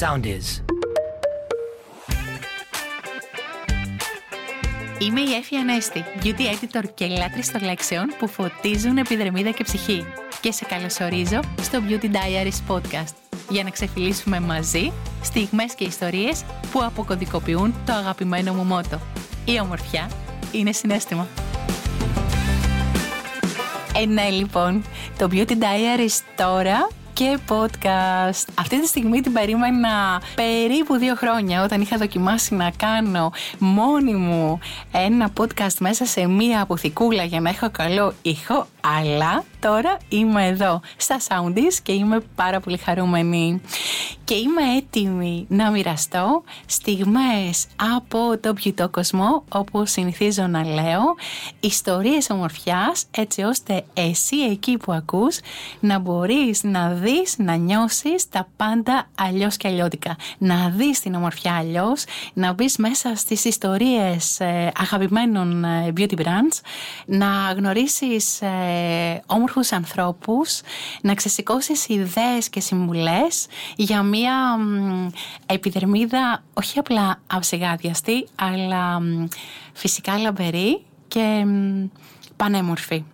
Sound is. Είμαι η Εφη Ανέστη, beauty editor και λάτρης των λέξεων που φωτίζουν επιδρεμίδα και ψυχή. Και σε καλωσορίζω στο Beauty Diaries podcast για να ξεφυλίσουμε μαζί στιγμές και ιστορίες που αποκωδικοποιούν το αγαπημένο μου μότο. Η ομορφιά είναι συνέστημα. Ε, ναι, λοιπόν, το Beauty Diaries τώρα και podcast. Αυτή τη στιγμή την περίμενα περίπου δύο χρόνια όταν είχα δοκιμάσει να κάνω μόνη μου ένα podcast μέσα σε μία αποθηκούλα για να έχω καλό ήχο αλλά τώρα είμαι εδώ στα Soundies και είμαι πάρα πολύ χαρούμενη. Και είμαι έτοιμη να μοιραστώ στιγμές από το πιωτό κόσμο όπως συνηθίζω να λέω ιστορίες ομορφιάς έτσι ώστε εσύ εκεί που ακούς να μπορείς να δεις, να νιώσεις τα πάντα αλλιώς και αλλιώτικα. Να δεις την ομορφιά αλλιώς να μπεις μέσα στις ιστορίες ε, αγαπημένων ε, beauty brands να γνωρίσεις ε, όμορφους ανθρώπους, να ξεσηκώσεις ιδέες και συμβουλές για μια επιδερμίδα όχι απλά αυσιγάδιαστη, αλλά φυσικά λαμπερή και πανέμορφη.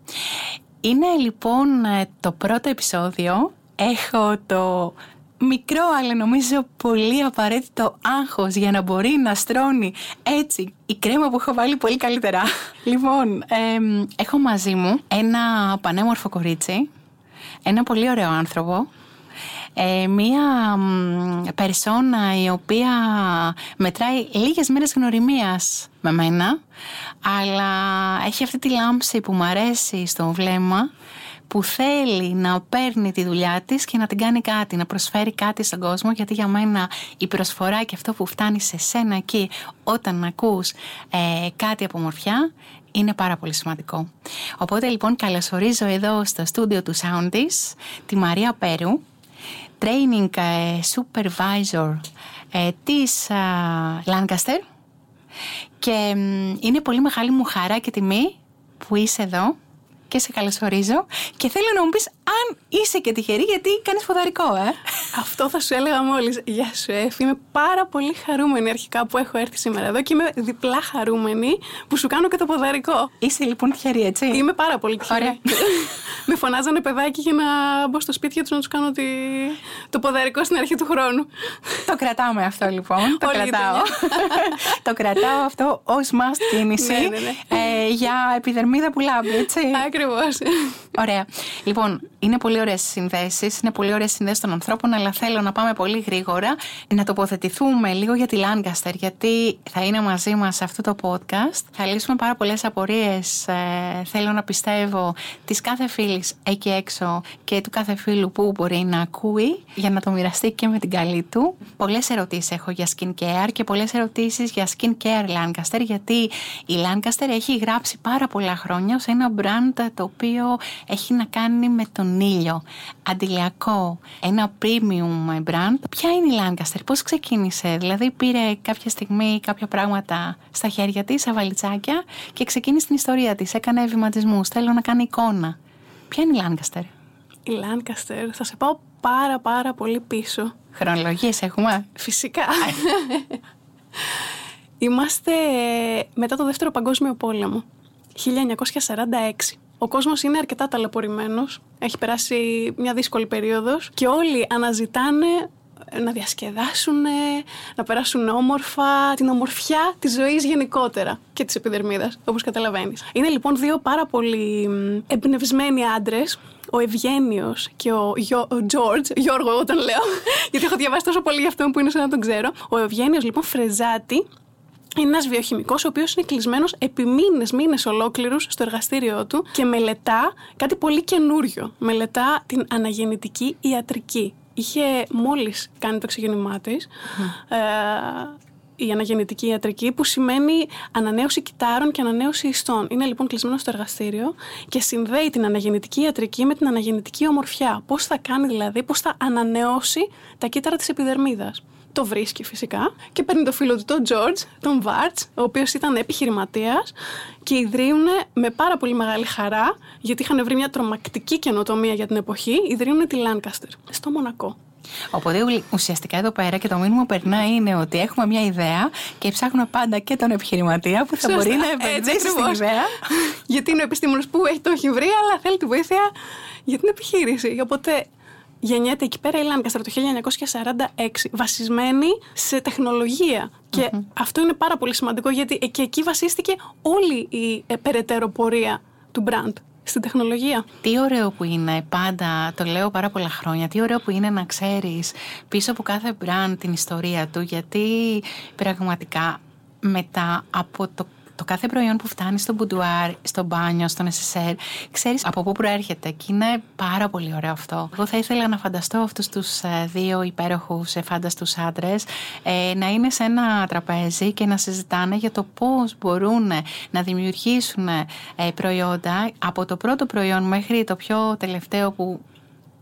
Είναι λοιπόν ε, το πρώτο επεισόδιο, έχω το μικρό αλλά νομίζω πολύ απαραίτητο άγχος για να μπορεί να στρώνει έτσι η κρέμα που έχω βάλει πολύ καλύτερα. λοιπόν, έχω μαζί μου ένα πανέμορφο κορίτσι, ένα πολύ ωραίο άνθρωπο, ε, μία περσόνα η οποία μετράει λίγες μέρες γνωριμίας με μένα αλλά έχει αυτή τη λάμψη που μου αρέσει στο βλέμμα που θέλει να παίρνει τη δουλειά της και να την κάνει κάτι, να προσφέρει κάτι στον κόσμο γιατί για μένα η προσφορά και αυτό που φτάνει σε σένα εκεί όταν ακούς ε, κάτι από μορφιά είναι πάρα πολύ σημαντικό. Οπότε λοιπόν καλωσορίζω εδώ στο στούντιο του Soundis τη Μαρία Πέρου, training ε, supervisor ε, της Lancaster και είναι πολύ μεγάλη μου χαρά και τιμή που είσαι εδώ και σε καλωσορίζω. Και θέλω να μου πεις αν είσαι και τυχερή γιατί κάνεις ποδαρικό, ε. Αυτό θα σου έλεγα μόλις. Γεια σου, Εφη. Είμαι πάρα πολύ χαρούμενη αρχικά που έχω έρθει σήμερα εδώ και είμαι διπλά χαρούμενη που σου κάνω και το ποδαρικό. Είσαι λοιπόν τυχερή, έτσι; Είμαι πάρα πολύ τυχερή. Με φωνάζανε παιδάκι για να μπω στο σπίτι τους να τους κάνω τη... το ποδαρικό στην αρχή του χρόνου. το κρατάμε αυτό λοιπόν. το κρατάω. το κρατάω αυτό ως must κίνηση ναι, ναι, ναι. Ε, για επιδερμίδα που λάμπει, έτσι; Ακριβώς. Ωραία. Λοιπόν, είναι πολύ ωραίες συνδέσεις, είναι πολύ ωραίες συνδέσεις των ανθρώπων, αλλά θέλω να πάμε πολύ γρήγορα να τοποθετηθούμε λίγο για τη Lancaster, γιατί θα είναι μαζί μας σε αυτό το podcast. Θα λύσουμε πάρα πολλές απορίες. Ε, θέλω να πιστεύω της κάθε φίλης εκεί έξω και του κάθε φίλου που μπορεί να ακούει για να το μοιραστεί και με την καλή του. Πολλές ερωτήσεις έχω για skincare και πολλές ερωτήσεις για skincare Lancaster, γιατί η Lancaster έχει γράψει πάρα πολλά χρόνια ως ένα brand το οποίο έχει να κάνει με τον ήλιο, αντιλιακό, ένα premium brand. Ποια είναι η Lancaster, πώς ξεκίνησε, δηλαδή πήρε κάποια στιγμή κάποια πράγματα στα χέρια της, σε βαλιτσάκια και ξεκίνησε την ιστορία της, έκανε βηματισμούς, θέλω να κάνει εικόνα. Ποια είναι η Lancaster? Η Lancaster, θα σε πάω πάρα πάρα πολύ πίσω. Χρονολογίες έχουμε. Φυσικά. Είμαστε μετά το Δεύτερο Παγκόσμιο Πόλεμο, 1946. Ο κόσμος είναι αρκετά ταλαιπωρημένος, έχει περάσει μια δύσκολη περίοδος και όλοι αναζητάνε να διασκεδάσουν, να περάσουν όμορφα, την ομορφιά της ζωής γενικότερα και της επιδερμίδας, όπως καταλαβαίνεις. Είναι λοιπόν δύο πάρα πολύ εμπνευσμένοι άντρες, ο Ευγένιος και ο, Γιο, George, Γιώργο όταν λέω, γιατί έχω διαβάσει τόσο πολύ για αυτόν που είναι σαν να τον ξέρω. Ο Ευγένιος λοιπόν Φρεζάτη είναι ένας βιοχημικός, ο οποίος είναι κλεισμένος επί μήνες, μήνες ολόκληρους στο εργαστήριό του και μελετά κάτι πολύ καινούριο. Μελετά την αναγεννητική ιατρική. Είχε μόλις κάνει το ξεκίνημά της. Ε, η αναγεννητική ιατρική, που σημαίνει ανανέωση κυτάρων και ανανέωση ιστών. Είναι λοιπόν κλεισμένο στο εργαστήριο και συνδέει την αναγεννητική ιατρική με την αναγεννητική ομορφιά. Πώς θα κάνει δηλαδή, πώς θα ανανεώσει τα κύτταρα της επιδερμίδας το βρίσκει φυσικά και παίρνει το φίλο του τον George, τον Βάρτς, ο οποίος ήταν επιχειρηματίας και ιδρύουν με πάρα πολύ μεγάλη χαρά, γιατί είχαν βρει μια τρομακτική καινοτομία για την εποχή, ιδρύουν τη Lancaster στο Μονακό. Οπότε ουσιαστικά εδώ πέρα και το μήνυμα περνά είναι ότι έχουμε μια ιδέα και ψάχνουμε πάντα και τον επιχειρηματία που θα Σωστά. μπορεί να Έτσι επενδύσει στην ακριβώς. ιδέα. Γιατί είναι ο επιστήμονας που έχει το έχει βρει, αλλά θέλει τη βοήθεια για την επιχείρηση. Οπότε γεννιέται εκεί πέρα η Lancaster το 1946, βασισμένη σε τεχνολογία. Και αυτό είναι πάρα πολύ σημαντικό, γιατί και εκεί βασίστηκε όλη η ε, περαιτέρω πορεία του brand στην τεχνολογία. Τι ωραίο που είναι, πάντα το λέω πάρα πολλά χρόνια, τι ωραίο που είναι να ξέρεις πίσω από κάθε brand την ιστορία του, γιατί πραγματικά μετά από το, το κάθε προϊόν που φτάνει στο μπουντουάρ, στο μπάνιο, στον SSR, ξέρεις από πού προέρχεται και είναι πάρα πολύ ωραίο αυτό. Εγώ θα ήθελα να φανταστώ αυτούς τους ε, δύο υπέροχους ε, φάνταστους άντρες ε, να είναι σε ένα τραπέζι και να συζητάνε για το πώς μπορούν να δημιουργήσουν ε, προϊόντα από το πρώτο προϊόν μέχρι το πιο τελευταίο που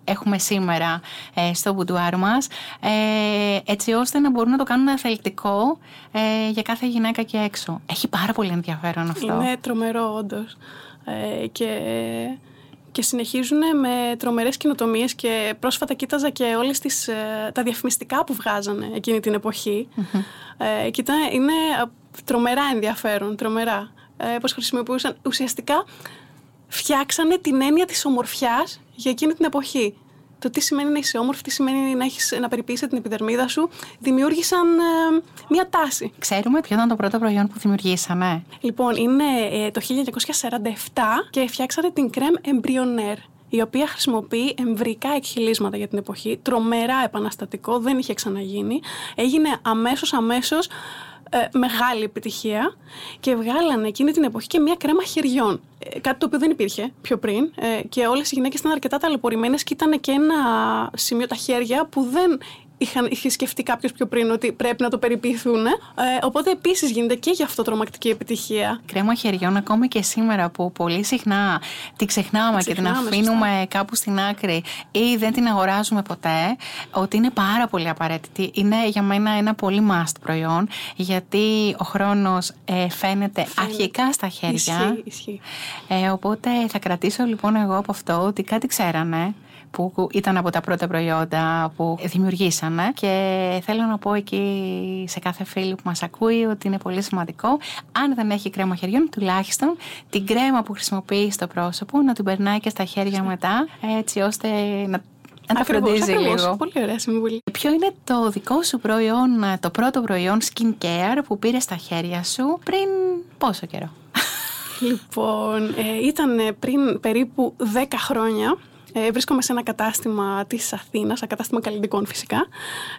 έχουμε σήμερα ε, στο μπουντουάρ μας ε, έτσι ώστε να μπορούν να το κάνουν θελκτικό ε, για κάθε γυναίκα και έξω. Έχει πάρα πολύ ενδιαφέρον αυτό. Είναι τρομερό όντως. Ε, και, και συνεχίζουν με τρομερές καινοτομίες και πρόσφατα κοίταζα και όλες τις, ε, τα διαφημιστικά που βγάζανε εκείνη την εποχη Ε, και ήταν, είναι α, τρομερά ενδιαφέρον, τρομερά. Ε, πώς χρησιμοποιούσαν, ουσιαστικά φτιάξανε την έννοια της ομορφιάς για εκείνη την εποχή. Το τι σημαίνει να είσαι όμορφη, τι σημαίνει να, έχεις, να περιποιείσαι την επιδερμίδα σου, δημιούργησαν ε, μια τάση. Ξέρουμε ποιο ήταν το πρώτο προϊόν που δημιουργήσαμε. Λοιπόν, είναι ε, το 1947 και φτιάξανε την κρέμ Embryonaire η οποία χρησιμοποιεί εμβρικά εκχυλίσματα για την εποχή, τρομερά επαναστατικό, δεν είχε ξαναγίνει. Έγινε αμέσως, αμέσως ε, μεγάλη επιτυχία και βγάλανε εκείνη την εποχή και μια κρέμα χεριών. Ε, κάτι το οποίο δεν υπήρχε πιο πριν ε, και όλες οι γυναίκες ήταν αρκετά ταλαιπωρημένες και ήταν και ένα σημείο τα χέρια που δεν είχαν, είχε σκεφτεί κάποιος πιο πριν ότι πρέπει να το περιποιηθούν. Ε, οπότε επίσης γίνεται και γι' αυτό τρομακτική επιτυχία. Κρέμα χεριών ακόμη και σήμερα που πολύ συχνά την ξεχνάμε και την ξεχνάμε, αφήνουμε κάπου στην άκρη ή δεν την αγοράζουμε ποτέ, ότι είναι πάρα πολύ απαραίτητη. Είναι για μένα ένα πολύ must προϊόν γιατί ο χρόνος ε, φαίνεται, αρχικά στα χέρια. Ισχύει, ισχύει. Ε, οπότε θα κρατήσω λοιπόν εγώ από αυτό ότι κάτι ξέρανε που ήταν από τα πρώτα προϊόντα που δημιουργήσανε και θέλω να πω εκεί σε κάθε φίλο που μας ακούει ότι είναι πολύ σημαντικό αν δεν έχει κρέμα χεριών τουλάχιστον την κρέμα που χρησιμοποιεί στο πρόσωπο να την περνάει και στα χέρια μετά έτσι ώστε να να τα Ακριβώς, φροντίζει ακριβώς. λίγο. Πολύ ωραία συμβουλή. Ποιο είναι το δικό σου προϊόν, το πρώτο προϊόν skincare που πήρες στα χέρια σου πριν πόσο καιρό; Λοιπόν, ε, ήταν πριν περίπου 10 χρόνια. Ε, βρίσκομαι σε ένα κατάστημα της Αθήνας, ένα κατάστημα καλλιτικών φυσικά.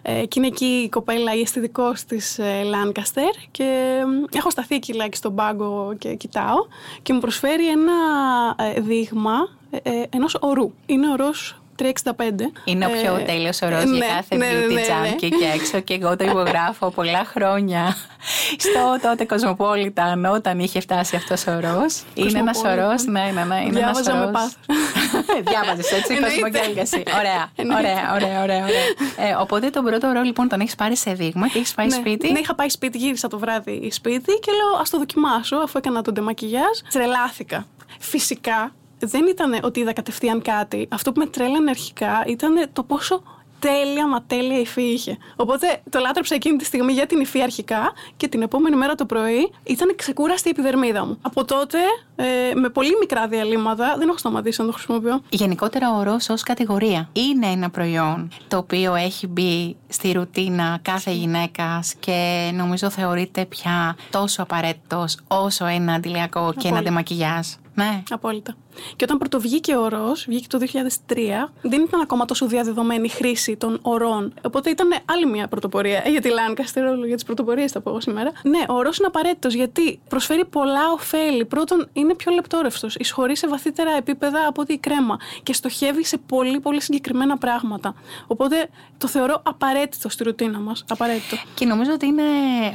Ε, και είναι εκεί η κοπέλα, η αισθητικός της ε, Lancaster και ε, έχω σταθεί εκεί λάκι στον πάγκο και κοιτάω και μου προσφέρει ένα ε, δείγμα ε, ε, ενός ορού. Είναι ορός 365. Είναι ο πιο Ε, τέλειος ορός ναι, για κάθε ναι, ναι, beauty ναι, ναι. junkie και έξω και εγώ το υπογράφω πολλά χρόνια στο τότε Cosmopolitan όταν είχε φτάσει αυτός ο ορός. Είναι ένας Cosmopolitan. ορός, ναι, ναι, ναι, είναι ένας Διάβαζα με ορός. πάθος. Διάβαζες έτσι, Εννοείται. Cosmopolitan και εσύ. Ωραία, Εννοείται. ωραία, ωραία, ωραία. ωραία. Ε, οπότε τον πρώτο ορό λοιπόν τον έχεις πάρει σε δείγμα και έχεις πάει ναι, σπίτι; Ναι, είχα πάει σπίτι, γύρισα το βράδυ σπίτι και λέω ας το δοκιμάσω αφού έκανα τον ντεμακιγιάζ. Τρελάθηκα. Φυσικά δεν ήταν ότι είδα κατευθείαν κάτι. Αυτό που με τρέλανε αρχικά ήταν το πόσο τέλεια μα τέλεια υφή είχε. Οπότε το λάτρεψα εκείνη τη στιγμή για την υφή αρχικά και την επόμενη μέρα το πρωί ήταν ξεκούραστη η επιδερμίδα μου. Από τότε, ε, με πολύ μικρά διαλύματα, δεν έχω σταματήσει να το χρησιμοποιώ. Γενικότερα ο ορός ως κατηγορία είναι ένα προϊόν το οποίο έχει μπει στη ρουτίνα κάθε γυναίκας και νομίζω θεωρείται πια τόσο απαραίτητος όσο ένα αντιλιακό και ένα Απόλυτα. ντεμακιγιάζ. Ναι. Απόλυτα. Και όταν πρωτοβγήκε ο ορός, βγήκε το 2003, δεν ήταν ακόμα τόσο διαδεδομένη η χρήση των ορών. Οπότε ήταν άλλη μια πρωτοπορία. Ε, για τη Lancaster, όλο για τις πρωτοπορίες θα πω εγώ σήμερα. Ναι, ο ορός είναι απαραίτητος γιατί προσφέρει πολλά ωφέλη. Πρώτον, είναι πιο λεπτόρευστο, εισχωρεί σε βαθύτερα επίπεδα από ότι η κρέμα και στοχεύει σε πολύ πολύ συγκεκριμένα πράγματα. Οπότε το θεωρώ απαραίτητο στη ρουτίνα μας. Απαραίτητο. Και νομίζω ότι είναι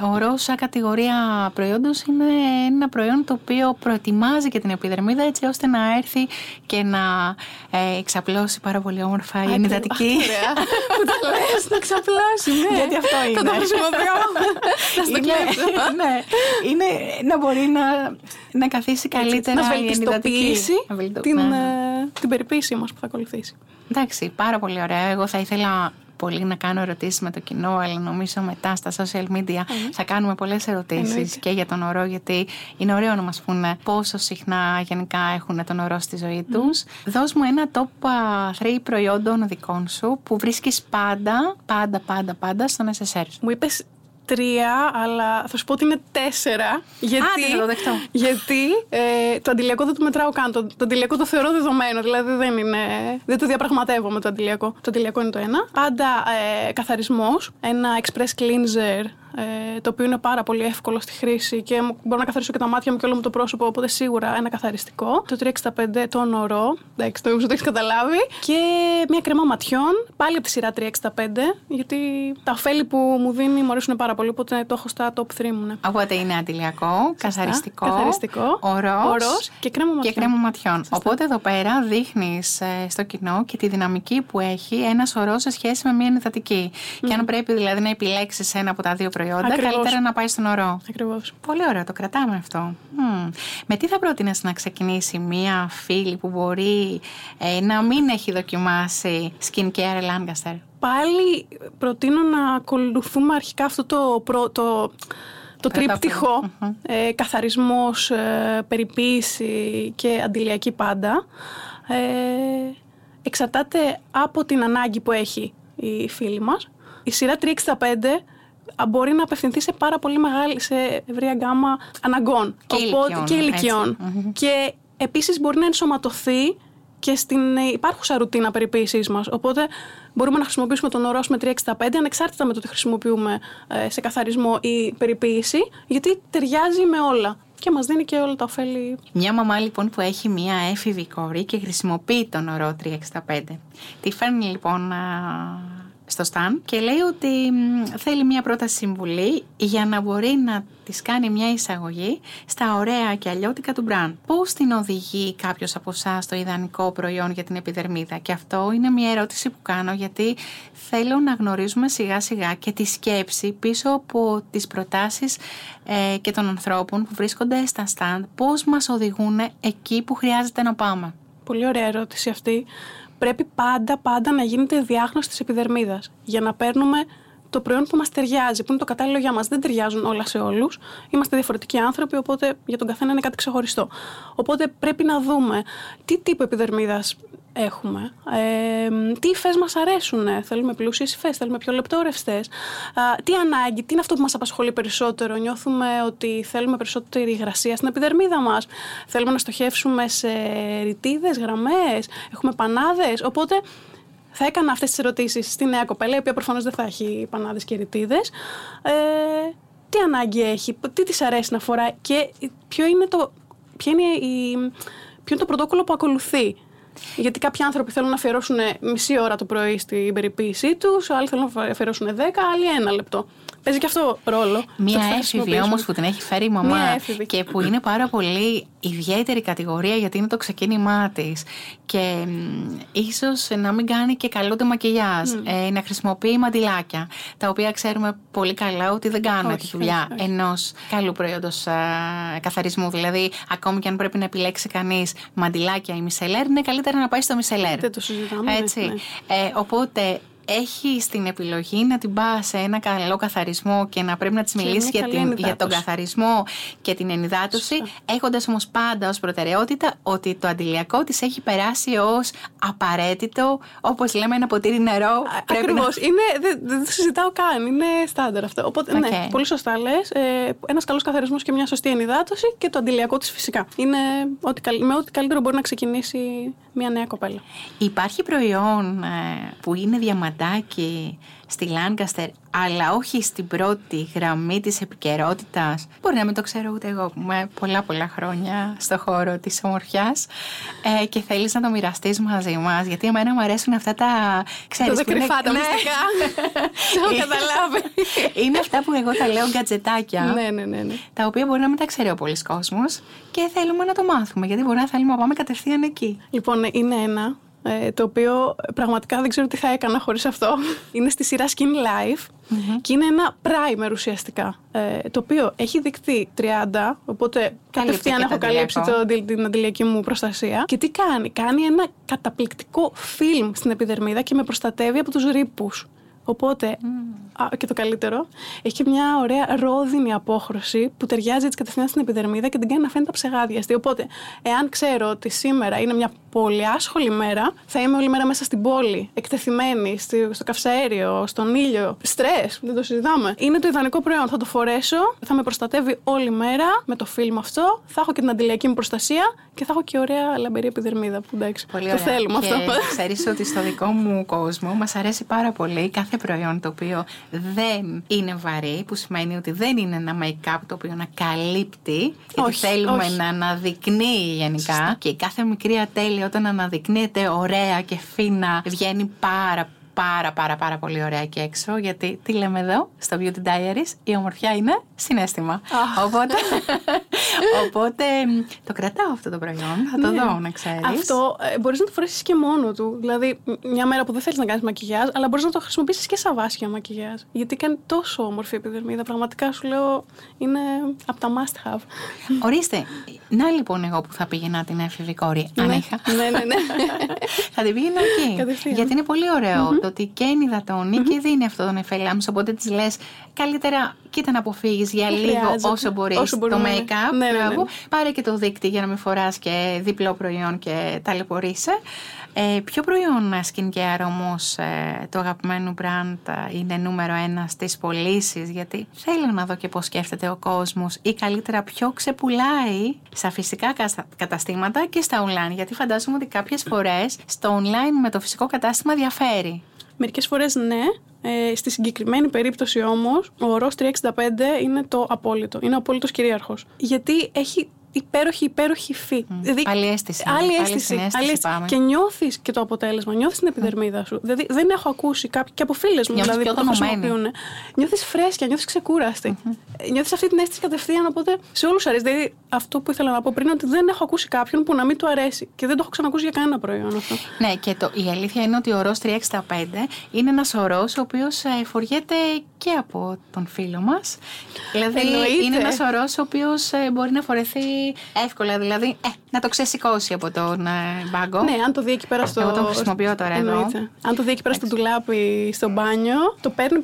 ο ορός σαν κατηγορία προϊόντος είναι ένα προϊόν το οποίο προετοιμάζει και την επιδερμίδα έτσι ώστε να έρθει και να ε, εξαπλώσει πάρα πολύ όμορφα η ενυδατική. Ωραία. Που το λες, να ξαπλώσει, ναι. Γιατί αυτό είναι. Θα το χρησιμοποιώ. Να στο είναι, κλέψω. ναι, είναι να μπορεί να, να καθίσει καλύτερα να η ενυδατική. βελτιστοποιήσει Να βελτιστω- την, ναι, ναι. ε, την περιποίησή μας που θα ακολουθήσει. Εντάξει, πάρα πολύ ωραία. Εγώ θα ήθελα πολύ να κάνω ερωτήσεις με το κοινό, αλλά νομίζω μετά στα social media θα κάνουμε πολλές ερωτήσεις και για τον ορό, γιατί είναι ωραίο να μας πούνε πόσο συχνά γενικά έχουν τον ορό στη ζωή τους. Δώσ' μου ένα top 3 προϊόντων δικών σου που βρίσκεις πάντα, πάντα, πάντα, πάντα στον SSR. Μου είπες τρία, αλλά θα σου πω ότι είναι τέσσερα. Γιατί, Άντε, θα το δεχτώ. γιατί ε, το αντιλιακό δεν το μετράω καν. Το, το αντιλιακό το θεωρώ δεδομένο. Δηλαδή δεν, είναι, δεν το διαπραγματεύω με το αντιλιακό. Το αντιλιακό είναι το ένα. Πάντα ε, καθαρισμός. Ένα express cleanser ε, το οποίο είναι πάρα πολύ εύκολο στη χρήση και μπορώ να καθαρίσω και τα μάτια μου και όλο μου το πρόσωπο, οπότε σίγουρα ένα καθαριστικό. Το 365 το νωρό, εντάξει, το το έχεις καταλάβει. Και μια κρεμά ματιών, πάλι από τη σειρά 365, γιατί τα ωφέλη που μου δίνει μου αρέσουν πάρα πολύ, οπότε το έχω στα top 3 μου. Ναι. Οπότε είναι αντιλιακό, καθαριστικό, καθαριστικό ορός, και κρέμα ματιών. Και κρέμα ματιών. Οπότε εδώ πέρα δείχνεις ε, στο κοινό και τη δυναμική που έχει ένας ορός σε σχέση με μια ενυδατική. Mm. Και αν πρέπει δηλαδή να επιλέξεις ένα από τα δύο προϊόντα προϊόντα, Ακριβώς. καλύτερα να πάει στον ορό. Ακριβώς. Πολύ ωραίο, το κρατάμε αυτό. Με τι θα πρότεινες να ξεκινήσει μία φίλη που μπορεί ε, να μην έχει δοκιμάσει skincare Lancaster. Πάλι προτείνω να ακολουθούμε αρχικά αυτό το, προ, το, το τρίπτυχο, ε, καθαρισμός, ε, περιποίηση και αντιλιακή πάντα. Ε, εξαρτάται από την ανάγκη που έχει η φίλη μας. Η σειρά 365 μπορεί να απευθυνθεί σε πάρα πολύ μεγάλη, σε ευρία γκάμα αναγκών. Και ηλικιών. Και, ηλικιών. και επίσης μπορεί να ενσωματωθεί και στην υπάρχουσα ρουτίνα περιποίησής μας. Οπότε μπορούμε να χρησιμοποιήσουμε τον ορό με 365 ανεξάρτητα με το ότι χρησιμοποιούμε ε, σε καθαρισμό ή περιποίηση, γιατί ταιριάζει με όλα και μας δίνει και όλα τα ωφέλη. Μια μαμά λοιπόν που έχει μια έφηβη κόρη και χρησιμοποιεί τον ορό 365. Τι φέρνει λοιπόν στο Σταν και λέει ότι θέλει μια πρόταση συμβουλή για να μπορεί να της κάνει μια εισαγωγή στα ωραία και αλλιώτικα του μπραντ. Πώς την οδηγεί κάποιος από εσά στο ιδανικό προϊόν για την επιδερμίδα, και αυτό είναι μια ερώτηση που κάνω γιατί θέλω να γνωρίζουμε σιγά σιγά και τη σκέψη πίσω από τις προτάσεις ε, και των ανθρώπων που βρίσκονται στα stand, πώς μας οδηγούν εκεί που χρειάζεται να πάμε; Πολύ ωραία ερώτηση αυτή πρέπει πάντα, πάντα να γίνεται διάγνωση της επιδερμίδας. Για να παίρνουμε το προϊόν που μας ταιριάζει, που είναι το κατάλληλο για μας. Δεν ταιριάζουν όλα σε όλους. Είμαστε διαφορετικοί άνθρωποι, οπότε για τον καθένα είναι κάτι ξεχωριστό. Οπότε πρέπει να δούμε τι τύπο επιδερμίδας έχουμε. Ε, τι υφές μας αρέσουν. Θέλουμε πλούσιες υφές, θέλουμε πιο λεπτόρευστες. Τι ανάγκη, τι είναι αυτό που μας απασχολεί περισσότερο. Νιώθουμε ότι θέλουμε περισσότερη υγρασία στην επιδερμίδα μας. Θέλουμε να στοχεύσουμε σε ρητίδες, γραμμές. Έχουμε πανάδες. Οπότε θα έκανα αυτές τις ερωτήσεις στη νέα κοπέλα, η οποία προφανώς δεν θα έχει πανάδες και ρητίδες. Ε, τι ανάγκη έχει, τι της αρέσει να φοράει και ποιο είναι το, ποιο είναι, η, ποιο είναι το πρωτόκολλο που ακολουθεί. Γιατί κάποιοι άνθρωποι θέλουν να αφιερώσουν μισή ώρα το πρωί στην περιποίησή τους, άλλοι θέλουν να αφιερώσουν 10, άλλοι ένα λεπτό. Παίζει και αυτό ρόλο. Μία έφηβη όμως που την έχει φέρει η μαμά και που είναι πάρα πολύ ιδιαίτερη κατηγορία γιατί είναι το ξεκίνημά της. Και ίσως να μην κάνει και καλό το μακιγιάζ, ε, να χρησιμοποιεί μαντιλάκια, τα οποία ξέρουμε πολύ καλά ότι δεν κάνουν τη δουλειά ενός καλού προϊόντος ε, καθαρισμού. Δηλαδή, ακόμη και αν πρέπει να επιλέξει κανείς μαντιλάκια ή μισελέρ, είναι καλύτερα να πάει στο μισελέρ. Δεν το συζητάμε. Έτσι. Ναι. Ε, οπότε έχει την επιλογή να την πά σε ένα καλό καθαρισμό και να πρέπει να της μιλήσεις για, για τον καθαρισμό και την ενυδάτωση, έχοντας όμως πάντα ως προτεραιότητα ότι το αντιλιακό της έχει περάσει ως απαραίτητο, όπως λέμε, ένα ποτήρι νερό. Ακριβώς. Να... Δεν, δεν το συζητάω καν. Είναι στάνταρ αυτό. Οπότε, okay. ναι, πολύ σωστά λες. Ε, ένας καλός καθαρισμός και μια σωστή ενυδάτωση και το αντιλιακό της φυσικά. Είναι ό,τι, με ό,τι καλύτερο μπορεί να ξεκινήσει μια νέα κοπέλα. Υπάρχει προϊόν ε, που είναι διαμαντάκι στη Λάνκαστερ, αλλά όχι στην πρώτη γραμμή της επικαιρότητας. Μπορεί να μην το ξέρω ούτε εγώ που είμαι πολλά πολλά χρόνια στο χώρο της ομορφιάς ε, και θέλεις να το μοιραστείς μαζί μας, γιατί εμένα μου αρέσουν αυτά τα... Ξέρεις, τα κρυφά τα ναι. μυστικά. Το έχω καταλάβει. είναι αυτά που εγώ τα λέω γκατζετάκια. ναι, ναι, ναι, ναι. Τα οποία μπορεί να μην τα ξέρει ο πολλής κόσμος και θέλουμε να το μάθουμε, γιατί μπορεί να θέλουμε να πάμε κατευθείαν εκεί. Λοιπόν, είναι ένα ε, το οποίο πραγματικά δεν ξέρω τι θα έκανα χωρίς αυτό. Είναι στη σειρά Skin Life και είναι ένα primer ουσιαστικά, ε, το οποίο έχει δεικτεί 30, οπότε κατευθείαν έχω καλύψει το, την αντιλιακή μου προστασία. Και τι κάνει, κάνει ένα καταπληκτικό φιλμ στην επιδερμίδα και με προστατεύει από τους ρήπους. Οπότε, α, και το καλύτερο, έχει και μια ωραία ρόδινη απόχρωση που ταιριάζει έτσι κατευθείαν στην επιδερμίδα και την κάνει να φαίνεται αψεγάδιαστη. Οπότε, εάν ξέρω ότι σήμερα είναι μια πολύ άσχολη μέρα, θα είμαι όλη μέρα μέσα στην πόλη, εκτεθειμένη στη- στο καυσαέριο, στον ήλιο. Στρες, δεν το συζητάμε. Είναι το ιδανικό προϊόν. Θα το φορέσω, θα με προστατεύει όλη μέρα με το φιλμ αυτό, θα έχω και την αντιλιακή μου προστασία και θα έχω και ωραία λαμπερή επιδερμίδα. Που εντάξει, Πολύ το ωραία. θέλουμε και αυτό. ξέρεις ότι στο δικό μου κόσμο μας αρέσει πάρα πολύ κάθε προϊόν το οποίο δεν είναι βαρύ, που σημαίνει ότι δεν είναι ένα make-up το οποίο να καλύπτει, γιατί Όχι, θέλουμε όχι. να αναδεικνύει γενικά και η κάθε μικρή ατέλεια όταν αναδεικνύεται ωραία και φίνα βγαίνει πάρα πάρα πάρα πάρα πολύ ωραία και έξω γιατί τι λέμε εδώ στο Beauty Diaries η ομορφιά είναι συνέστημα Αχ. οπότε, οπότε μ, το κρατάω αυτό το προϊόν θα το Ναι. δω να ξέρεις Αυτό ε, μπορείς να το φορέσεις και μόνο του. Δηλαδή, μ- μια μέρα που δεν θέλεις να κάνεις μακιγιάζ, αλλά μπορείς να το χρησιμοποιήσεις και σαν βάση για μακιγιάζ. Γιατί κάνει τόσο όμορφη επιδερμίδα. Πραγματικά σου λέω είναι από τα must have. Ορίστε, να λοιπόν εγώ που θα πήγαινα την έφηβη κόρη, αν ναι. είχα. ναι, ναι, ναι. θα την πήγαινα εκεί. Κατευθείαν. Γιατί είναι πολύ ωραίο το ότι και ενυδατώνει και δίνει αυτό τον εφελάμψο. Οπότε της λες, καλύτερα κοίτα να αποφύγεις για Δεν λίγο χρειάζεται. όσο μπορείς Όσο το μπορούμε, ναι. make-up. Ναι, ναι, ναι. μπράβο. Πάρε και το δίκτυ για να μην φοράς και διπλό προϊόν και ταλαιπωρείσαι. Ε, ποιο προϊόν ε, skincare όμως ε, το αγαπημένο brand ε, είναι νούμερο ένα στις πωλήσεις, γιατί θέλω να δω και πώς σκέφτεται ο κόσμος, ή καλύτερα ποιο ξεπουλάει στα φυσικά καστα- καταστήματα και στα online; Γιατί φαντάζομαι ότι κάποιες φορές στο online με το φυσικό κατάστημα διαφέρει. Μερικές φορές ναι. Ε, στη συγκεκριμένη περίπτωση όμως, ο ορός 365 είναι το απόλυτο. Είναι ο απόλυτος κυρίαρχος. Γιατί έχει υπέροχη, υπέροχη υφή. Δηλαδή, Άλλη αίσθηση. Άλλη Άλλη αίσθηση. συναίσθηση άλλη αίσθηση. πάμε. Και νιώθεις και το αποτέλεσμα. Νιώθεις την επιδερμίδα σου. Δηλαδή, δεν έχω ακούσει κάποιοι και από φίλες μου Νιώθεις δηλαδή, πιο που το τονωμένη. χρησιμοποιούν. Νιώθεις φρέσκια, νιώθεις ξεκούραστη. Νιώθεις αυτή την αίσθηση κατευθείαν. Οπότε σε όλους αρέσει. Δηλαδή, αυτό που ήθελα να πω πριν, ότι δεν έχω ακούσει κάποιον που να μην του αρέσει. Και δεν το έχω ξανακούσει για κανένα προϊόν αυτό. Ναι, και το, η αλήθεια είναι ότι ο ορός 365 είναι ένας ορός ο οποίος ε, φοριέται και από τον φίλο μας. Δηλαδή Εννοείται. είναι ένας ορός ο οποίος ε, μπορεί να φορεθεί εύκολα, δηλαδή ε, να το ξεσηκώσει από τον ε, μπάγκο. Ναι, αν το δει εκεί πέρα στο. Εγώ το χρησιμοποιώ τώρα εδώ. Εννοείται. Αν το δει εκεί πέρα στο ντουλάπι στο μπάνιο, το παίρνει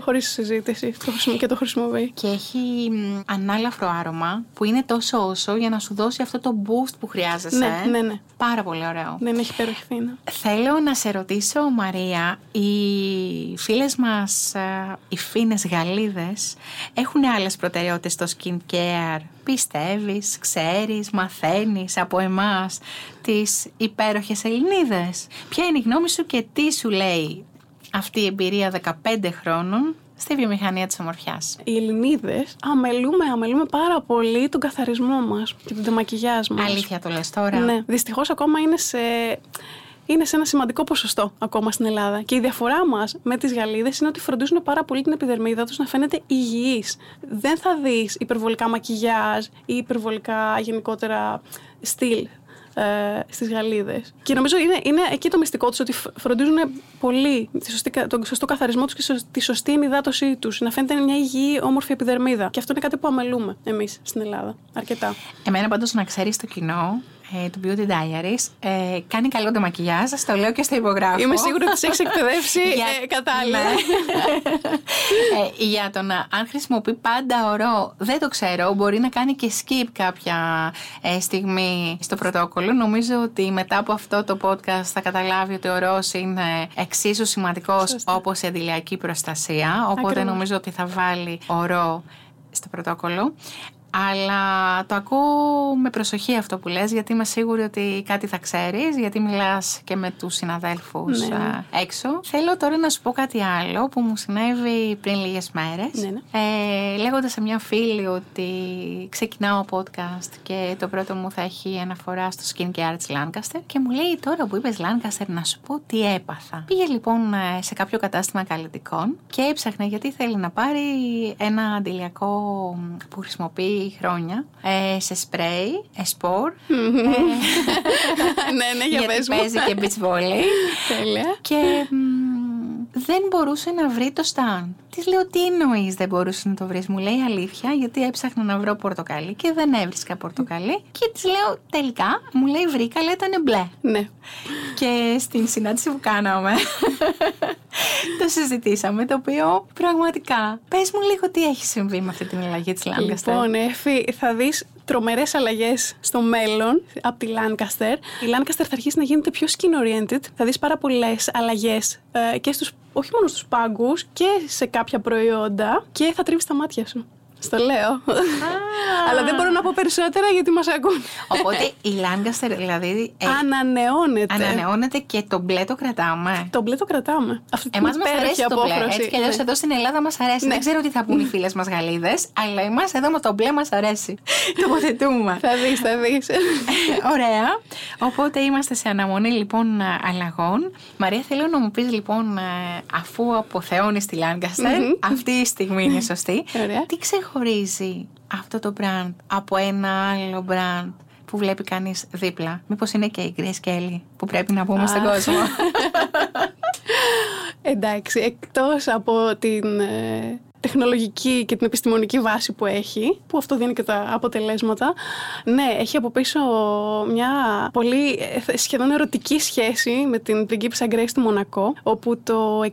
χωρίς συζήτηση το χρησιμο- και το χρησιμοποιεί. Και έχει μ, ανάλαφρο άρωμα που είναι τόσο όσο για να σου δώσει αυτό το boost που χρειάζεσαι. Ναι, ναι, ναι. Πάρα πολύ ωραίο. Δεν έχει υπέροχη φίνα. Θέλω να σε ρωτήσω, Μαρία, οι φίλες μας, ε, οι φίνες γαλίδες, έχουν άλλες προτεραιότητες στο skincare; Πιστεύεις, ξέρεις, μαθαίνεις από εμάς τις υπέροχες Ελληνίδες; Ποια είναι η γνώμη σου και τι σου λέει αυτή η εμπειρία 15 χρόνων στη βιομηχανία της ομορφιάς; Οι Ελληνίδες αμελούμε, αμελούμε πάρα πολύ τον καθαρισμό μας και τον τεμακιγιάζ μας. Αλήθεια το λες τώρα; Ναι. Δυστυχώς ακόμα είναι σε. Είναι σε ένα σημαντικό ποσοστό ακόμα στην Ελλάδα. Και η διαφορά μας με τις Γαλλίδε είναι ότι φροντίζουν πάρα πολύ την επιδερμίδα τους να φαίνεται υγιής. Δεν θα δεις υπερβολικά μακιγιάζ ή υπερβολικά γενικότερα στυλ ε, στις Γαλλίδες. Και νομίζω είναι, είναι εκεί το μυστικό τους ότι φ- φροντίζουν πολύ τη σωστή, κα- τον σωστό καθαρισμό τους και σω- τη σωστή ενυδάτωσή τους. Να φαίνεται μια υγιή, όμορφη επιδερμίδα. Και αυτό είναι κάτι που αμελούμε εμείς στην Ελλάδα. Αρκετά. Εμένα πάντως να ξέρεις το κοινό ε, του Beauty Diaries ε, κάνει καλό το μακιγιάζ, το λέω και στο υπογράφο. Είμαι σίγουρη ότι σε έχεις εκπαιδεύσει Για- ε, κατάλληλα. Ναι. ε, για το να αν χρησιμοποιεί πάντα ορό, δεν το ξέρω, μπορεί να κάνει και skip κάποια ε, στιγμή στο πρωτόκολλο. Νομίζω ότι μετά από αυτό το podcast θα καταλάβει ότι ο ορός είναι εξίσου σημαντικός Σωστά. όπως η αντιλιακή προστασία. Οπότε Ακριβώς. νομίζω ότι θα βάλει ορό στο πρωτόκολλο. Αλλά το ακούω με προσοχή αυτό που λες, γιατί είμαι σίγουρη ότι κάτι θα ξέρεις, γιατί μιλάς και με τους συναδέλφους Ναι, ναι. α, έξω. Θέλω τώρα να σου πω κάτι άλλο που μου συνέβη πριν λίγες μέρες. Ναι, ναι. Ε, λέγοντας σε μια φίλη ότι ξεκινάω podcast και το πρώτο μου θα έχει αναφορά στο skincare της Lancaster και μου λέει τώρα που είπες Lancaster να σου πω τι έπαθα. Πήγε λοιπόν ε, σε κάποιο κατάστημα καλλιτικών και έψαχνε γιατί θέλει να πάρει ένα αντιλιακό μ, που χρησιμοποιεί χρόνια ε, σε σπρέι, εσπορ, ναι, ναι, για γιατί πες μου. παίζει και beach volley. Τέλεια. Και μ, δεν μπορούσε να βρει το σταν. Της λέω, Τι εννοείς δεν μπορούσες να το βρεις. Μου λέει αλήθεια, γιατί έψαχνα να βρω πορτοκαλί και δεν έβρισκα πορτοκαλί. Και της λέω, Τελικά, μου λέει βρήκα, αλλά ήταν μπλε. Ναι. Και στην συνάντηση που κάναμε, το συζητήσαμε, το οποίο πραγματικά. Πες μου λίγο τι έχει συμβεί με αυτή την αλλαγή της Lancaster. Λοιπόν, Εφη, θα δεις τρομερές αλλαγές στο μέλλον από τη Lancaster. Η Lancaster θα αρχίσει να γίνεται πιο skin oriented. Θα δεις πάρα πολλές αλλαγές ε, και στους, όχι μόνο στους πάγκους και σε κάποια προϊόντα και θα τρίβεις τα μάτια σου. Στο λέω. Αλλά δεν μπορώ να πω περισσότερα γιατί μας ακούν. Οπότε η Lancaster δηλαδή. ε, Ανανεώνεται. Ανανεώνεται και το μπλε το κρατάμε. Το μπλε το κρατάμε. Αυτή την Εμάς μας υπέροχη αρέσει το μπλε. απόφραση. Έτσι κι αλλιώς Ναι. εδώ στην Ελλάδα μας αρέσει. Ναι. Δεν ξέρω τι θα πούν οι φίλες μας Γαλλίδες, αλλά εμάς εδώ με το μπλε μας αρέσει. Τοποθετούμε. Θα δεις, θα δεις. Ωραία. Οπότε είμαστε σε αναμονή λοιπόν αλλαγών. Μαρία, θέλω να μου πεις λοιπόν, ε, αφού αποθεώνεις τη Lancaster, αυτή η στιγμή είναι σωστή. Ωραία. τι ξεχωρίζει αυτό το brand από ένα άλλο brand που βλέπει κανείς δίπλα; Μήπως είναι και η Grace Kelly που πρέπει να πούμε στον Α. κόσμο; Εντάξει, εκτός από την ε, τεχνολογική και την επιστημονική βάση που έχει, που αυτό δίνει και τα αποτελέσματα, ναι, έχει από πίσω μια πολύ ε, σχεδόν ερωτική σχέση με την πριγκίπισσα Grace του Μονακό, όπου το 66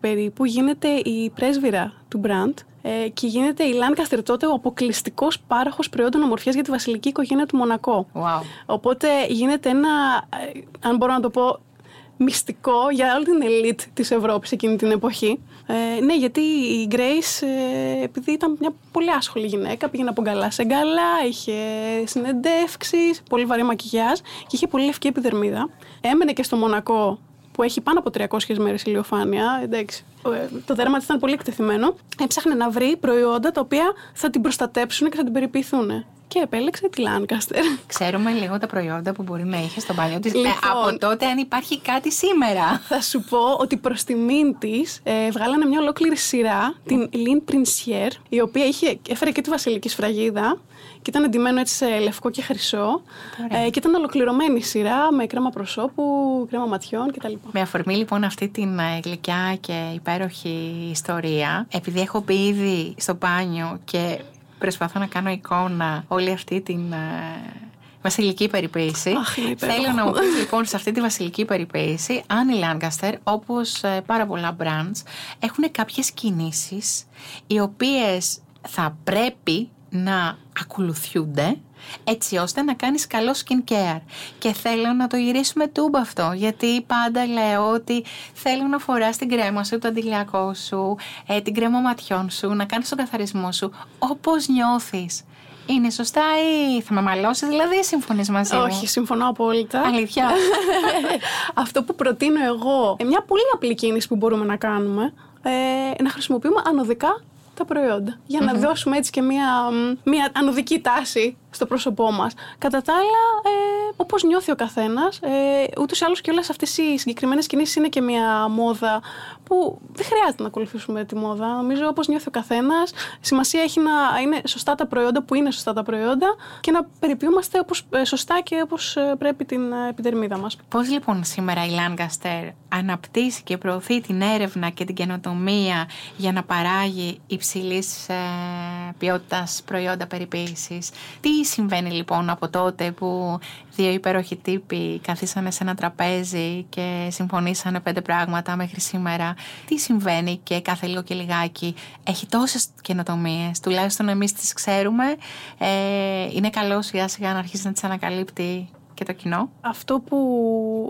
περίπου γίνεται η πρέσβυρα του brand ε, και γίνεται η Lancaster τότε ο αποκλειστικός πάροχος προϊόντων ομορφιάς για τη βασιλική οικογένεια του Μονακό. wow. Οπότε γίνεται ένα, ε, αν μπορώ να το πω, μυστικό για όλη την ελίτ της Ευρώπης εκείνη την εποχή. Ε, ναι, γιατί η Grace, ε, επειδή ήταν μια πολύ άσχολη γυναίκα, πήγαινε από γκαλά σε γκαλά, είχε συνεντεύξεις, πολύ βαρύ μακιγιάζ και είχε πολύ λευκή επιδερμίδα. Έμενε και στο Μονακό που έχει πάνω από 300 μέρες ηλιοφάνεια, εντάξει. Ε, Το δέρμα της ήταν πολύ εκτεθειμένο. Έψαχνε να βρει προϊόντα τα οποία θα την προστατέψουν και θα την περιποιηθούν. Και επέλεξε τη Lancaster. Ξέρουμε λίγο τα προϊόντα που μπορεί να είχε στο παλιό της. Λοιπόν. από τότε αν υπάρχει κάτι σήμερα. Θα σου πω ότι προς τιμήν της ε, βγάλανε μια ολόκληρη σειρά, την Lynn Princière, η οποία είχε, έφερε και τη βασιλική σφραγίδα και ήταν εντυμένο έτσι σε λευκό και χρυσό. Ωραία. Ε, και ήταν ολοκληρωμένη σειρά με κρέμα προσώπου, κρέμα ματιών κτλ. Με αφορμή λοιπόν αυτή την ε, γλυκιά και υπέροχη ιστορία, επειδή έχω μπει ήδη στο μπάνιο και προσπαθώ να κάνω εικόνα όλη αυτή την ε, βασιλική περιποίηση, Αχ, είναι υπέροχο. θέλω να μου πεις λοιπόν σε αυτή τη βασιλική περιποίηση αν η Lancaster, όπως ε, πάρα πολλά brands, έχουν κάποιες κινήσεις οι οποίες θα πρέπει να ακολουθούνται έτσι ώστε να κάνεις καλό skin care. Και θέλω να το γυρίσουμε τούμπα αυτό, γιατί πάντα λέω ότι θέλω να φοράς την κρέμα σου, το αντιλιακό σου, ε, την κρέμα ματιών σου, να κάνεις τον καθαρισμό σου όπως νιώθεις. Είναι σωστά ή θα με μαλώσεις, δηλαδή ή συμφωνείς μαζί μου; Όχι, συμφωνώ απόλυτα. Αλήθεια; Αυτό που προτείνω εγώ, ε, μια πολύ απλή κίνηση που μπορούμε να κάνουμε, ε, να χρησιμοποιούμε ανωδικά τα προϊόντα. Για να δώσουμε έτσι και μια, μ, μια ανωδική τάση στο πρόσωπό μας. Κατά τα άλλα, ε, όπως νιώθει ο καθένας, ε, ούτως ή άλλως και όλες αυτές οι συγκεκριμένες κινήσεις είναι και μια μόδα που δεν χρειάζεται να ακολουθήσουμε τη μόδα. Νομίζω όπως νιώθει ο καθένας, σημασία έχει να είναι σωστά τα προϊόντα που είναι σωστά τα προϊόντα και να περιποιούμαστε όπως, ε, σωστά και όπως ε, πρέπει την ε, επιδερμίδα μας. Πώς λοιπόν σήμερα η Lancaster αναπτύσσει και προωθεί την έρευνα και την καινοτομία για να παράγει υψηλής ε, ποιότητας προϊόντα περιποίησης. Τι συμβαίνει λοιπόν από τότε που δύο υπέροχοι τύποι καθίσανε σε ένα τραπέζι και συμφωνήσανε πέντε πράγματα μέχρι σήμερα; Τι συμβαίνει και κάθε λίγο και λιγάκι έχει τόσες καινοτομίες, τουλάχιστον εμείς τις ξέρουμε. Ε, είναι καλός σιγά σιγά να αρχίσει να τις ανακαλύπτει και το κοινό. Αυτό που,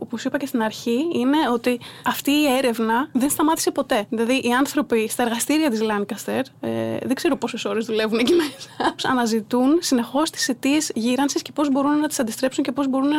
που σου είπα και στην αρχή είναι ότι αυτή η έρευνα δεν σταμάτησε ποτέ. Δηλαδή, οι άνθρωποι στα εργαστήρια της Lancaster, ε, δεν ξέρω πόσες ώρες δουλεύουν εκεί μέσα, αναζητούν συνεχώς τις αιτίες γύρανσης και πώς μπορούν να τις αντιστρέψουν και πώς μπορούν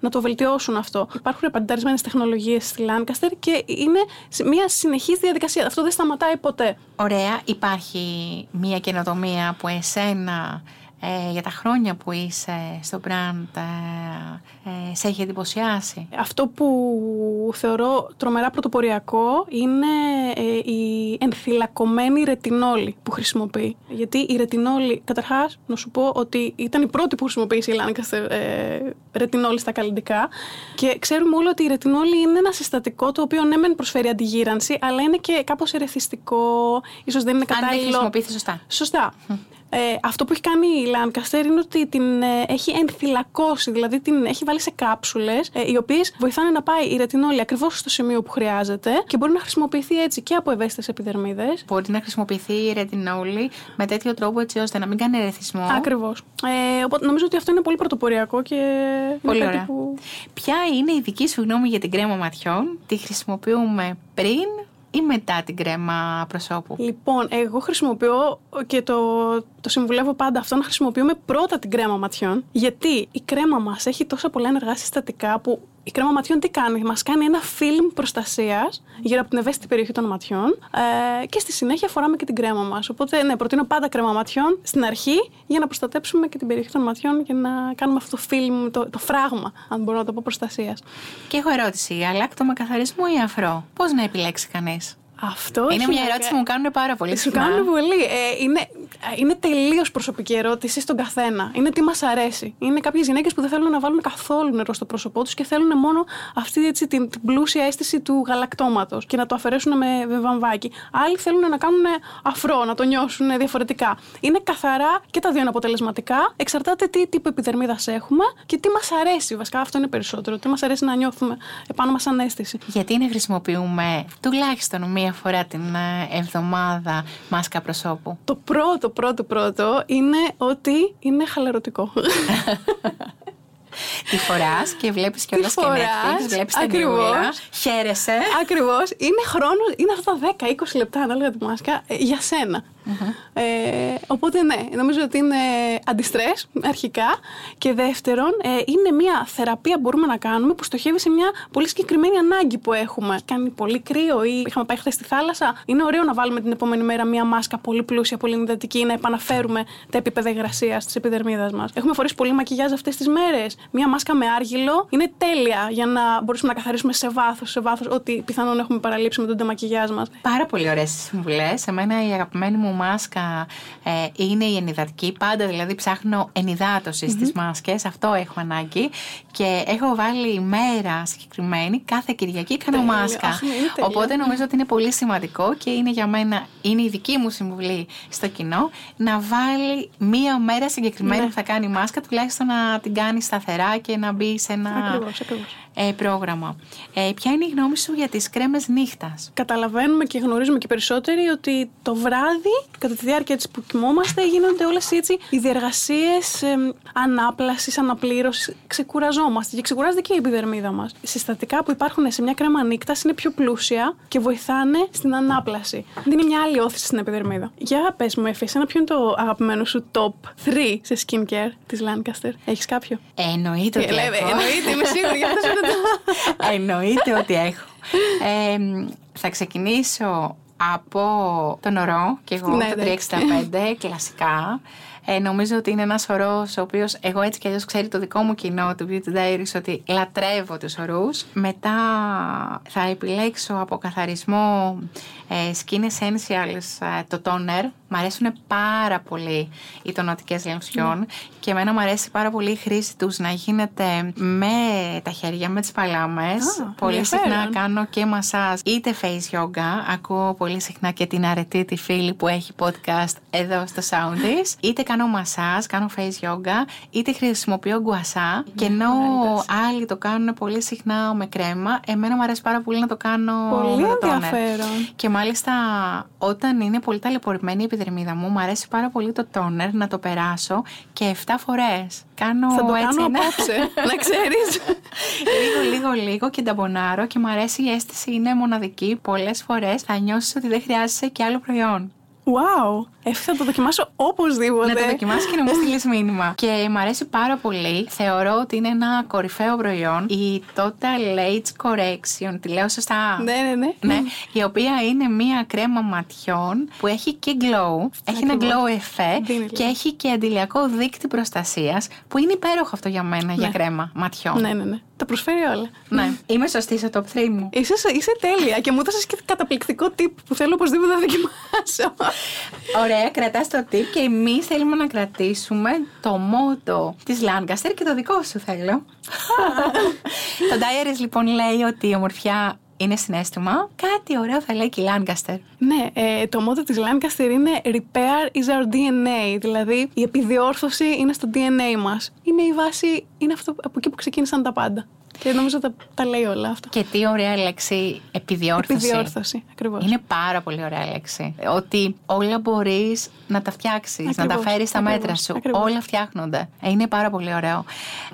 να το βελτιώσουν αυτό. Υπάρχουν επανταρισμένε τεχνολογίες στη Lancaster και είναι σε- μια συνεχής διαδικασία. Αυτό δεν σταματάει ποτέ. Ωραία, υπάρχει μια καινοτομία που εσένα ε, για τα χρόνια που είσαι στο brand ε, ε, σε έχει εντυπωσιάσει; Αυτό που θεωρώ τρομερά πρωτοποριακό είναι ε, η ενθυλακωμένη ρετινόλη που χρησιμοποιεί. Γιατί η ρετινόλη, καταρχάς, να σου πω ότι ήταν η πρώτη που χρησιμοποίησε η Lancaster ε, ρετινόλη στα καλλιτικά και ξέρουμε όλοι ότι η ρετινόλη είναι ένα συστατικό το οποίο ναι μεν προσφέρει αντιγύρανση αλλά είναι και κάπως ερεθιστικό, ίσως δεν είναι Αν δεν κατάλληλο. χρησιμοποιηθεί σωστά. Σωστά. Ε, αυτό που έχει κάνει η Lancaster είναι ότι την ε, έχει ενθυλακώσει, δηλαδή την έχει βάλει σε κάψουλες, ε, οι οποίες βοηθάνε να πάει η ρετινόλη ακριβώς στο σημείο που χρειάζεται και μπορεί να χρησιμοποιηθεί έτσι και από ευαίσθητες επιδερμίδες. Μπορεί να χρησιμοποιηθεί η ρετινόλη με τέτοιο τρόπο έτσι ώστε να μην κάνει ερεθισμό. Ακριβώς. Ε, οπότε νομίζω ότι αυτό είναι πολύ πρωτοποριακό και. Πολύ είναι κάτι ωραία. Που... Ποια είναι η δική σου γνώμη για την κρέμα ματιών, τη χρησιμοποιούμε πριν ή μετά την κρέμα προσώπου; Λοιπόν, εγώ χρησιμοποιώ και το, το συμβουλεύω πάντα αυτό να χρησιμοποιούμε πρώτα την κρέμα ματιών. Γιατί η κρέμα μας έχει τόσα πολλά ενεργά συστατικά που η κρέμα ματιών τι κάνει, μας κάνει ένα φιλμ προστασίας γύρω από την ευαίσθητη περιοχή των ματιών ε, και στη συνέχεια φοράμε και την κρέμα μας. Οπότε, ναι, προτείνω πάντα κρέμα ματιών στην αρχή για να προστατέψουμε και την περιοχή των ματιών και να κάνουμε αυτό το φιλμ, το, το φράγμα, αν μπορώ να το πω, προστασίας. Και έχω ερώτηση. Αλάκτομα καθαρισμού ή αφρό; Πώς να επιλέξει κανείς; Αυτό Είναι έχει μια να ερώτηση κα- που μου κάνουν πάρα πολύ Σου συχνά. κάνουν πολύ. Ε, είναι είναι τελείως προσωπική ερώτηση στον καθένα. Είναι τι μας αρέσει. Είναι κάποιες γυναίκες που δεν θέλουν να βάλουν καθόλου νερό στο πρόσωπό τους και θέλουν μόνο αυτή έτσι, την, την πλούσια αίσθηση του γαλακτώματος και να το αφαιρέσουν με, με βαμβάκι. Άλλοι θέλουν να κάνουν αφρό, να το νιώσουν διαφορετικά. Είναι καθαρά και τα δύο είναι αποτελεσματικά. Εξαρτάται τι τύπο επιδερμίδας έχουμε και τι μας αρέσει. Βασικά αυτό είναι περισσότερο. Τι μας αρέσει να νιώθουμε επάνω μας σαν αίσθηση. Γιατί να χρησιμοποιούμε τουλάχιστον μία φορά την ε, εβδομάδα μάσκα προσώπου; Το πρώτο, πρώτο, πρώτο είναι ότι είναι χαλαρωτικό. Τη φοράς και βλέπεις κιόλας και φοράς, Netflix, βλέπεις την ακριβώς. ταινία. Χαίρεσαι. Ακριβώς. Είναι χρόνος, είναι αυτά τα 10-20 λεπτά ανάλογα τη μάσκα ε, για σένα. Ε, οπότε ναι, νομίζω ότι είναι αντιστρέ αρχικά. Και δεύτερον, ε, είναι μια θεραπεία που μπορούμε να κάνουμε που στοχεύει σε μια πολύ συγκεκριμένη ανάγκη που έχουμε. Κάνει πολύ κρύο ή είχαμε πάει χθες στη θάλασσα. Είναι ωραίο να βάλουμε την επόμενη μέρα μια μάσκα πολύ πλούσια, πολύ ενυδατική, να επαναφέρουμε τα επίπεδα υγρασίας της επιδερμίδας μας. Έχουμε φορέσει πολύ μακιγιάζ αυτές τις μέρες. Μια μάσκα με άργυλο είναι τέλεια για να μπορέσουμε να καθαρίσουμε σε βάθος, σε βάθος ό,τι πιθανόν έχουμε παραλείψει με τον ντεμακιγιάζ μας. Πάρα πολύ ωραίες συμβουλές. Εμένα η αγαπημένη μου μάσκα ε, είναι η ενυδατική. Πάντα δηλαδή ψάχνω ενυδάτωση στις μάσκες. Αυτό έχω ανάγκη. Και έχω βάλει ημέρα συγκεκριμένη κάθε Κυριακή κάνω Τέλεια. μάσκα. Αχ, ναι, είναι τέλεια. Οπότε νομίζω ότι είναι πολύ σημαντικό και είναι για μένα, είναι η δική μου συμβουλή στο κοινό να βάλει μία μέρα συγκεκριμένη Ναι. που θα κάνει μάσκα, τουλάχιστον να την κάνει σταθερά και να μπει σε ένα Ακριβώς, ακριβώς. Ε, πρόγραμμα. Ε, ποια είναι η γνώμη σου για τις κρέμες νύχτας; Καταλαβαίνουμε και γνωρίζουμε και περισσότεροι ότι το βράδυ, κατά τη διάρκεια της που κοιμόμαστε, γίνονται όλες έτσι οι διεργασίες ε, ανάπλασης, αναπλήρωσης. Ξεκουραζόμαστε και ξεκουράζεται και η επιδερμίδα μας. Οι συστατικά που υπάρχουν σε μια κρέμα νύχτας είναι πιο πλούσια και βοηθάνε στην ανάπλαση. Δίνει μια άλλη όθηση στην επιδερμίδα. Για πες μου, Εφη, εσένα ποιο είναι το αγαπημένο σου top 3 σε skincare της Lancaster; Έχεις κάποιο; Ε, εννοείται ότι Ε, λέμε, έχω. εννοείται, είμαι σίγουρη, γι' αυτό σου ρωτάω. Εννοείται ότι έχω. Ε, θα ξεκινήσω από τον ορό και εγώ Ναι, το εντάξει. 365 κλασικά. Ε, νομίζω ότι είναι ένας ορός ο οποίος εγώ έτσι κι αλλιώς ξέρει το δικό μου κοινό του Beauty Diaries ότι λατρεύω τους ορούς. Μετά θα επιλέξω από καθαρισμό ε, Skin Essentials ε, το toner. Μ' αρέσουν πάρα πολύ οι τονωτικές λεμψιών και εμένα μου αρέσει πάρα πολύ η χρήση τους να γίνεται με τα χέρια, με τις παλάμες. Α, πολύ συχνά ενδιαφέρον. κάνω και μασάζ είτε face yoga. Ακούω πολύ συχνά και την αρετή τη φίλη που έχει podcast εδώ στο sound της. Είτε κάνω μασάζ, κάνω face yoga, είτε χρησιμοποιώ γκουασά. Και ενώ ωραία, άλλοι το κάνουν πολύ συχνά με κρέμα, εμένα μου αρέσει πάρα πολύ να το κάνω Πολύ με το toner. ενδιαφέρον. Και μάλιστα όταν είναι πολύ ταλαιπωρημένη η επιδερμίδα μου, μου αρέσει πάρα πολύ το toner να το περάσω και 7 φορές. Κάνω Θα το έτσι κάνω ένα- απόψε, να ξέρεις. λίγο, λίγο, λίγο και ταμπονάρω και μου αρέσει η αίσθηση είναι μοναδική. Πολλές φορές θα νιώσεις ότι δεν χρειάζεσαι και άλλο προϊόν. Wow! Εφ, θα το δοκιμάσω οπωσδήποτε. Να το δοκιμάσεις και να μου στείλεις μήνυμα. Και μου αρέσει πάρα πολύ. Θεωρώ ότι είναι ένα κορυφαίο προϊόν. Η Total Age Correction. Τη λέω σωστά; Ναι, ναι, ναι. Ναι, η οποία είναι μία κρέμα ματιών που έχει και glow, έχει ένα Ακριβώς. glow effect Δίνει και glow. έχει και αντιλιακό δίκτυ προστασίας που είναι υπέροχο αυτό για μένα, για κρέμα ματιών. Ναι, ναι, ναι. Τα προσφέρει όλα. Ναι. Είμαι σωστή στο top 3 μου. Είσαι, είσαι τέλεια και μου έδωσε και καταπληκτικό tip που θέλω οπωσδήποτε να δοκιμάσω. Ωραία, κρατάς το tip και εμείς θέλουμε να κρατήσουμε το μότο της Lancaster και το δικό σου θέλω. το Diaries λοιπόν λέει ότι η ομορφιά είναι συνέστημα, κάτι ωραίο θα λέει και η Lancaster. Ναι, ε, το μότο της Lancaster είναι Repair is our DNA, δηλαδή η επιδιόρθωση είναι στο DNA μας. Είναι η βάση, είναι αυτό από εκεί που ξεκίνησαν τα πάντα. Και νομίζω τα, τα λέει όλα αυτά. Και τι ωραία λέξη επιδιόρθωση. Επιδιόρθωση, ακριβώς. Είναι πάρα πολύ ωραία λέξη. Ότι όλα μπορείς να τα φτιάξεις, να τα φέρεις στα μέτρα σου. Ακριβώς. Όλα φτιάχνονται. Ε, Είναι πάρα πολύ ωραίο.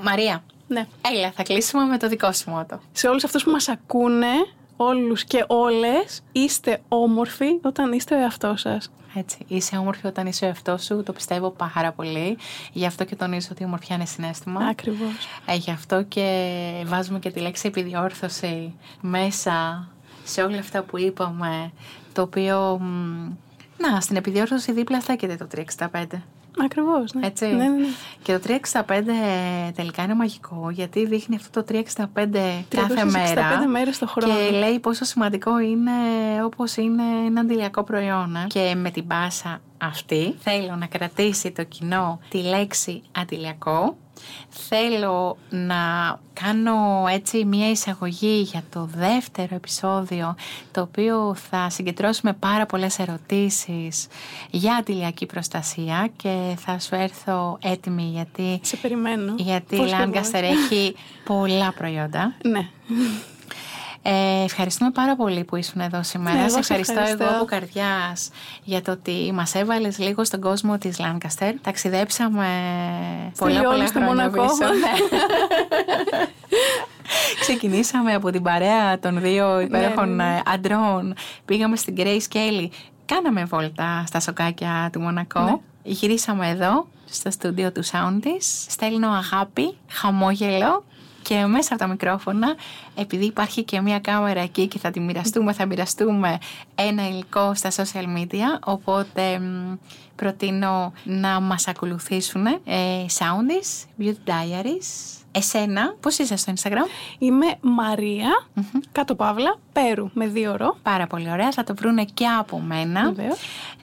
Μαρία, Ναι. έλα, θα κλείσουμε με το δικό σου μότο. Σε όλους αυτούς που μας ακούνε, όλους και όλες, είστε όμορφοι όταν είστε ο εαυτός σας. Έτσι. Είσαι όμορφη όταν είσαι ο εαυτός σου, το πιστεύω πάρα πολύ. Γι' αυτό και τονίζω ότι η ομορφιά είναι συνέστημα. Ακριβώς. Ε, γι' αυτό και βάζουμε και τη λέξη επιδιόρθωση μέσα σε όλα αυτά που είπαμε, το οποίο, μ, να, στην επιδιόρθωση δίπλα στέκεται το 365. Ακριβώς, ναι. Έτσι. Ναι, ναι, ναι. Και το 365 τελικά είναι μαγικό γιατί δείχνει αυτό το 365 κάθε 365 μέρα. μέρες το χρόνο. Και λέει πόσο σημαντικό είναι όπως είναι ένα αντιλιακό προϊόν. ε. Και με την πάσα αυτή θέλω να κρατήσει το κοινό τη λέξη αντιλιακό. Θέλω να κάνω έτσι μια εισαγωγή για το δεύτερο επεισόδιο το οποίο θα συγκεντρώσουμε πάρα πολλές ερωτήσεις για αντιλιακή προστασία και θα σου έρθω έτοιμη γιατί, Σε περιμένω. γιατί η Πώς και Lancaster πώς. έχει πολλά προϊόντα. Ναι. Ε, ευχαριστούμε πάρα πολύ που ήσουν εδώ σήμερα. Ναι, εγώ σε σε ευχαριστώ, ευχαριστώ. εγώ από καρδιάς για το ότι μας έβαλες λίγο στον κόσμο της Lancaster. Ταξιδέψαμε πολλά πολλά Λιόλη, στο χρόνια Μονακό. πίσω. Ναι. Ξεκινήσαμε από την παρέα των δύο υπέροχων ναι, ναι. ε, αντρών. Πήγαμε στην Grace Kelly. Κάναμε βόλτα στα σοκάκια του Μονακό. Ναι. Γυρίσαμε εδώ, στο στούντιο του Sound της. Στέλνω αγάπη, χαμόγελο και μέσα από τα μικρόφωνα, επειδή υπάρχει και μια κάμερα εκεί και θα τη μοιραστούμε, θα μοιραστούμε ένα υλικό στα social media, οπότε μ, προτείνω να μας ακολουθήσουν ε, Soundis, Beauty Diaries, εσένα, πώς είσαι στο Instagram, Είμαι Μαρία, κάτω παύλα, Πέρου, με δύο ρο. πάρα πολύ ωραία, θα το βρούνε και από μένα. Βεβαίως.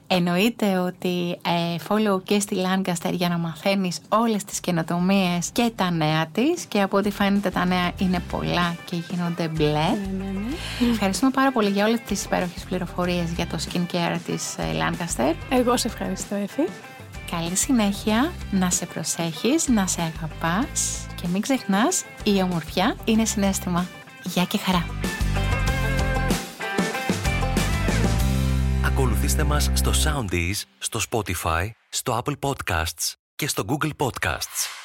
Εννοείται ότι ε, follow και στη Lancaster για να μαθαίνεις όλες τις καινοτομίες και τα νέα της και από ό,τι φαίνεται τα νέα είναι πολλά και γίνονται μπλε. Ναι, ναι, ναι. Ευχαριστούμε πάρα πολύ για όλες τις υπέροχες πληροφορίες για το skincare της ε, Lancaster. Εγώ σε ευχαριστώ, Εφη. Καλή συνέχεια, να σε προσέχεις, να σε αγαπάς και μην ξεχνάς, η ομορφιά είναι συνέστημα. Γεια και χαρά! Ακολουθήστε μας στο Soundees, στο Spotify, στο Apple Podcasts και στο Google Podcasts.